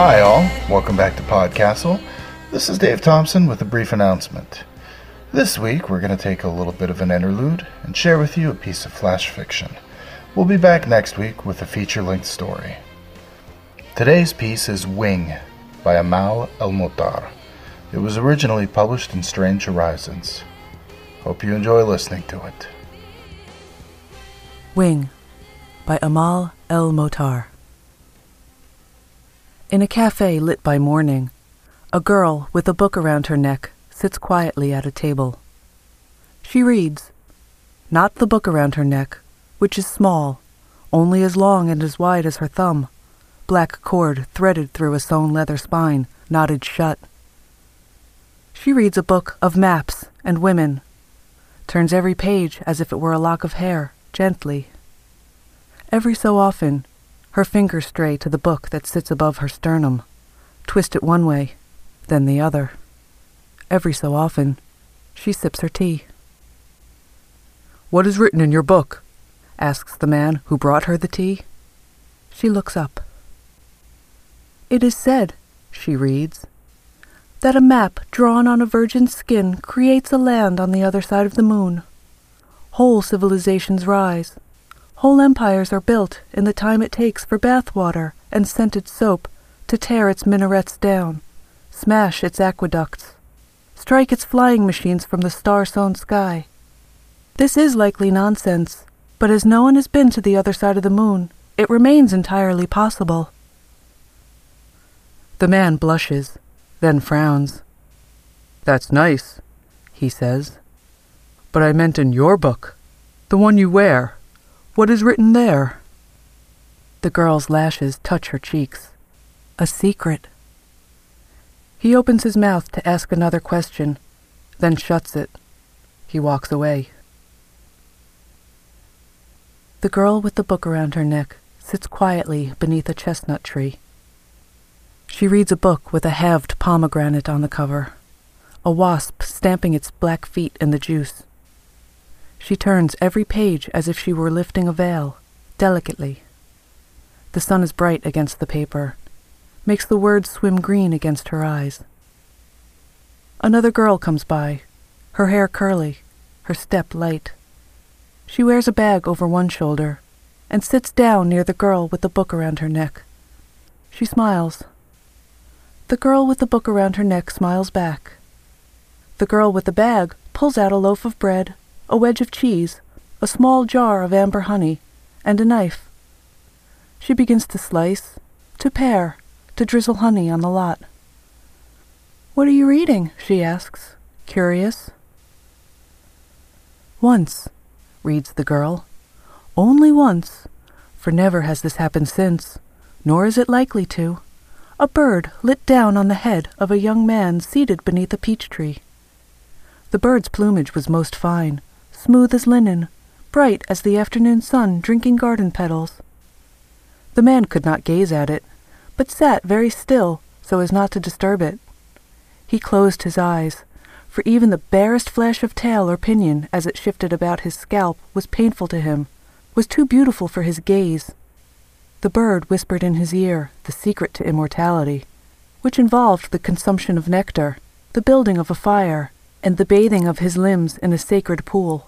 Hi, all. Welcome back to Podcastle. This is Dave Thompson with a brief announcement. This week, we're going to take a little bit of an interlude and share with you a piece of flash fiction. We'll be back next week with a feature length story. Today's piece is Wing by Amal El-Mohtar. It was originally published in Strange Horizons. Hope you enjoy listening to it. Wing by Amal El-Mohtar. In a cafe lit by morning, a girl with a book around her neck sits quietly at a table. She reads, not the book around her neck, which is small, only as long and as wide as her thumb, black cord threaded through a sewn leather spine, knotted shut. She reads a book of maps and women, turns every page as if it were a lock of hair, gently. Every so often, her fingers stray to the book that sits above her sternum, twist it one way, then the other. Every so often, she sips her tea. What is written in your book? asks the man who brought her the tea. She looks up. It is said, she reads, that a map drawn on a virgin's skin creates a land on the other side of the moon. Whole civilizations rise, Whole empires are built in the time it takes for bath water and scented soap to tear its minarets down, smash its aqueducts, strike its flying machines from the star-sown sky. This is likely nonsense, but as no one has been to the other side of the moon, it remains entirely possible. The man blushes, then frowns. That's nice, he says. But I meant in your book, the one you wear. What is written there? The girl's lashes touch her cheeks. A secret. He opens his mouth to ask another question, then shuts it. He walks away. The girl with the book around her neck sits quietly beneath a chestnut tree. She reads a book with a halved pomegranate on the cover, a wasp stamping its black feet in the juice. She turns every page as if she were lifting a veil, delicately. The sun is bright against the paper, makes the words swim green against her eyes. Another girl comes by, her hair curly, her step light. She wears a bag over one shoulder and sits down near the girl with the book around her neck. She smiles. The girl with the book around her neck smiles back. The girl with the bag pulls out a loaf of bread a wedge of cheese, a small jar of amber honey, and a knife. She begins to slice, to pare, to drizzle honey on the lot. What are you reading? she asks, curious. Once, reads the girl. Only once, for never has this happened since, nor is it likely to. A bird lit down on the head of a young man seated beneath a peach tree. The bird's plumage was most fine, smooth as linen, bright as the afternoon sun drinking garden petals. The man could not gaze at it, but sat very still so as not to disturb it. He closed his eyes, for even the barest flash of tail or pinion as it shifted about his scalp was painful to him, was too beautiful for his gaze. The bird whispered in his ear the secret to immortality, which involved the consumption of nectar, the building of a fire, and the bathing of his limbs in a sacred pool.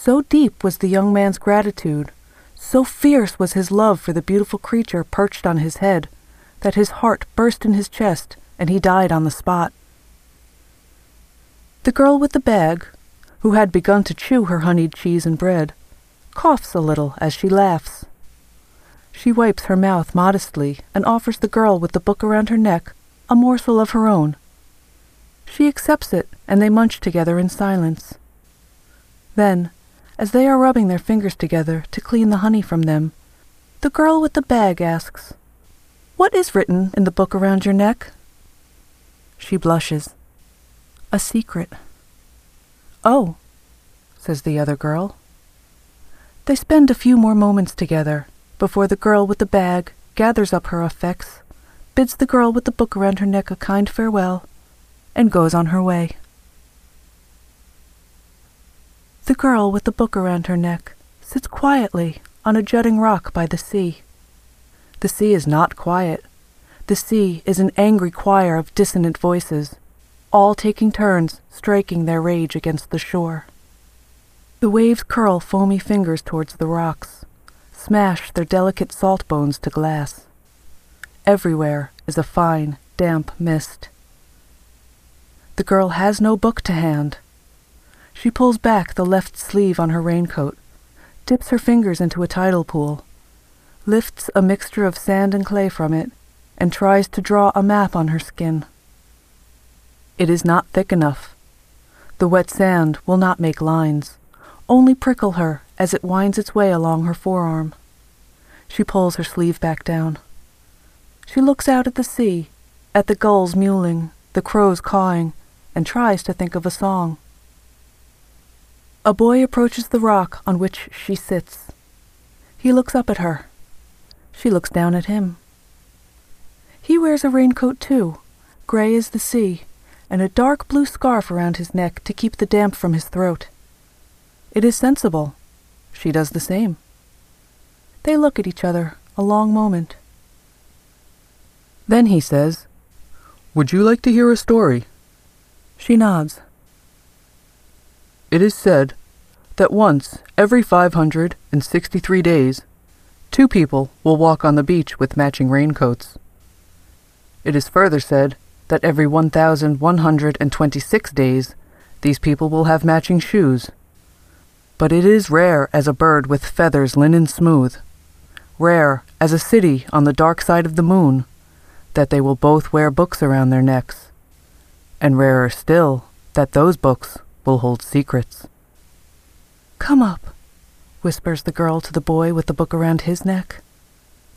So deep was the young man's gratitude, so fierce was his love for the beautiful creature perched on his head, that his heart burst in his chest and he died on the spot. The girl with the bag, who had begun to chew her honeyed cheese and bread, coughs a little as she laughs. She wipes her mouth modestly and offers the girl with the book around her neck a morsel of her own she accepts it, and they munch together in silence. Then, as they are rubbing their fingers together to clean the honey from them, the girl with the bag asks, What is written in the book around your neck? She blushes. A secret. Oh, says the other girl. They spend a few more moments together before the girl with the bag gathers up her effects, bids the girl with the book around her neck a kind farewell, and goes on her way. The girl with the book around her neck sits quietly on a jutting rock by the sea. The sea is not quiet. The sea is an angry choir of dissonant voices, all taking turns striking their rage against the shore. The waves curl foamy fingers towards the rocks, smash their delicate salt bones to glass. Everywhere is a fine, damp mist. The girl has no book to hand. She pulls back the left sleeve on her raincoat, dips her fingers into a tidal pool, lifts a mixture of sand and clay from it, and tries to draw a map on her skin. It is not thick enough. The wet sand will not make lines, only prickle her as it winds its way along her forearm. She pulls her sleeve back down. She looks out at the sea, at the gulls mewling, the crows cawing, and tries to think of a song. A boy approaches the rock on which she sits. He looks up at her. She looks down at him. He wears a raincoat too, gray as the sea, and a dark blue scarf around his neck to keep the damp from his throat. It is sensible. She does the same. They look at each other a long moment. Then he says, Would you like to hear a story? She nods. It is said that once every 563 days, two people will walk on the beach with matching raincoats. It is further said that every 1,126 days, these people will have matching shoes. But it is rare as a bird with feathers linen smooth, rare as a city on the dark side of the moon, that they will both wear books around their necks, and rarer still that those books will hold secrets. Come up, whispers the girl to the boy with the book around his neck.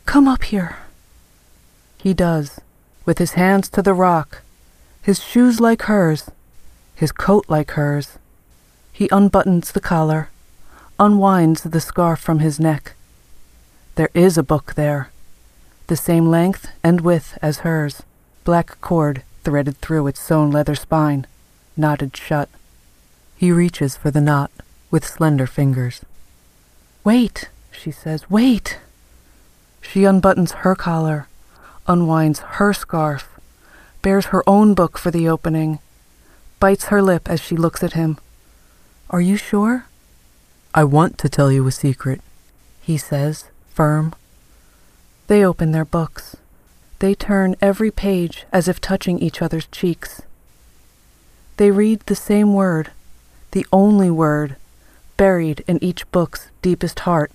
Come up here. He does with his hands to the rock, his shoes like hers, his coat like hers. He unbuttons the collar, unwinds the scarf from his neck. There is a book there, the same length and width as hers, black cord threaded through its sewn leather spine, knotted shut. He reaches for the knot with slender fingers. Wait, she says, wait. She unbuttons her collar, unwinds her scarf, bears her own book for the opening, bites her lip as she looks at him. Are you sure? I want to tell you a secret, he says, firm. They open their books. They turn every page as if touching each other's cheeks. They read the same word, the only word, buried in each book's deepest heart,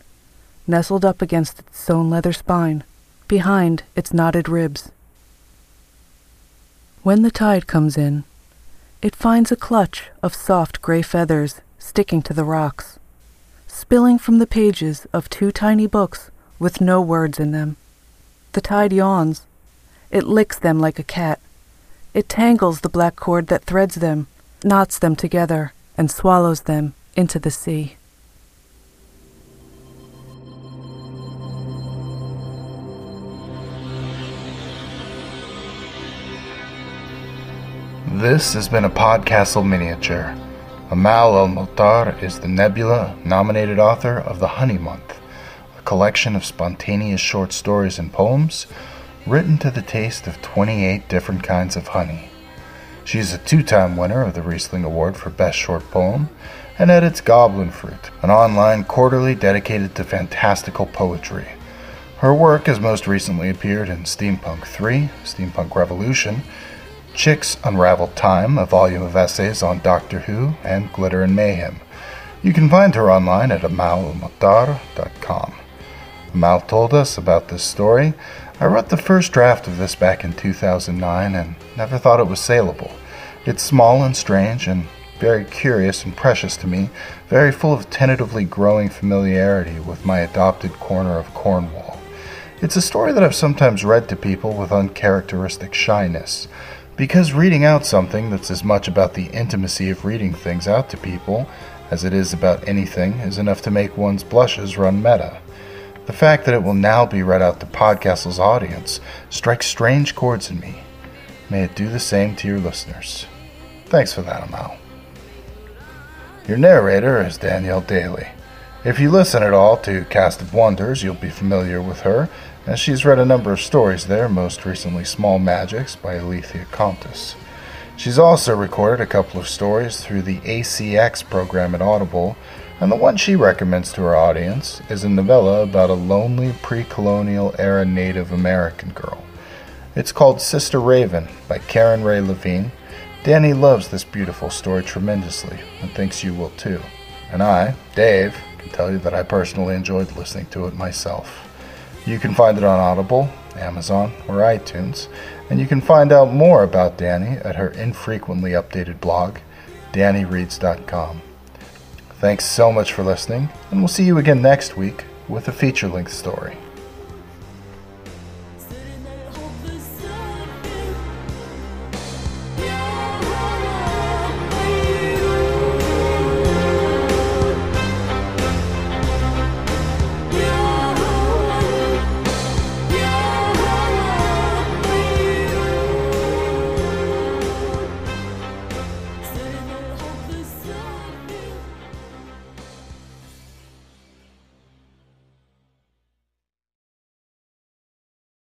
nestled up against its sewn leather spine behind its knotted ribs. When the tide comes in, it finds a clutch of soft gray feathers sticking to the rocks, spilling from the pages of two tiny books with no words in them. The tide yawns. It licks them like a cat. It tangles the black cord that threads them, knots them together, and swallows them into the sea. This has been a Podcastle miniature. Amal El-Mohtar is the Nebula nominated author of The Honey Month, a collection of spontaneous short stories and poems written to the taste of 28 different kinds of honey. She is a two time winner of the Rhysling Award for Best Short Poem and edits Goblin Fruit, an online quarterly dedicated to fantastical poetry. Her work has most recently appeared in Steampunk 3, Steampunk Revolution, Chick's Unraveled Time, a volume of essays on Doctor Who and Glitter and Mayhem. You can find her online at amalmatar.com. Amal told us about this story. I wrote the first draft of this back in 2009 and never thought it was saleable. It's small and strange and very curious and precious to me, very full of tentatively growing familiarity with my adopted corner of Cornwall. It's a story that I've sometimes read to people with uncharacteristic shyness. Because reading out something that's as much about the intimacy of reading things out to people as it is about anything is enough to make one's blushes run meta. The fact that it will now be read out to Podcastle's audience strikes strange chords in me. May it do the same to your listeners. Thanks for that, Amal. Your narrator is Danielle Daly, If you listen at all to Cast of Wonders, you'll be familiar with her, as she's read a number of stories there, most recently Small Magics by Alethea Kontis. She's also recorded a couple of stories through the ACX program at Audible, and the one she recommends to her audience is a novella about a lonely pre colonial era Native American girl. It's called Sister Raven by Karen Ray Levine. Danny loves this beautiful story tremendously and thinks you will too. And I, Dave, can tell you that I personally enjoyed listening to it myself. You can find it on Audible, Amazon, or iTunes, and you can find out more about Danny at her infrequently updated blog, dannyreads.com. Thanks so much for listening, and we'll see you again next week with a feature length story.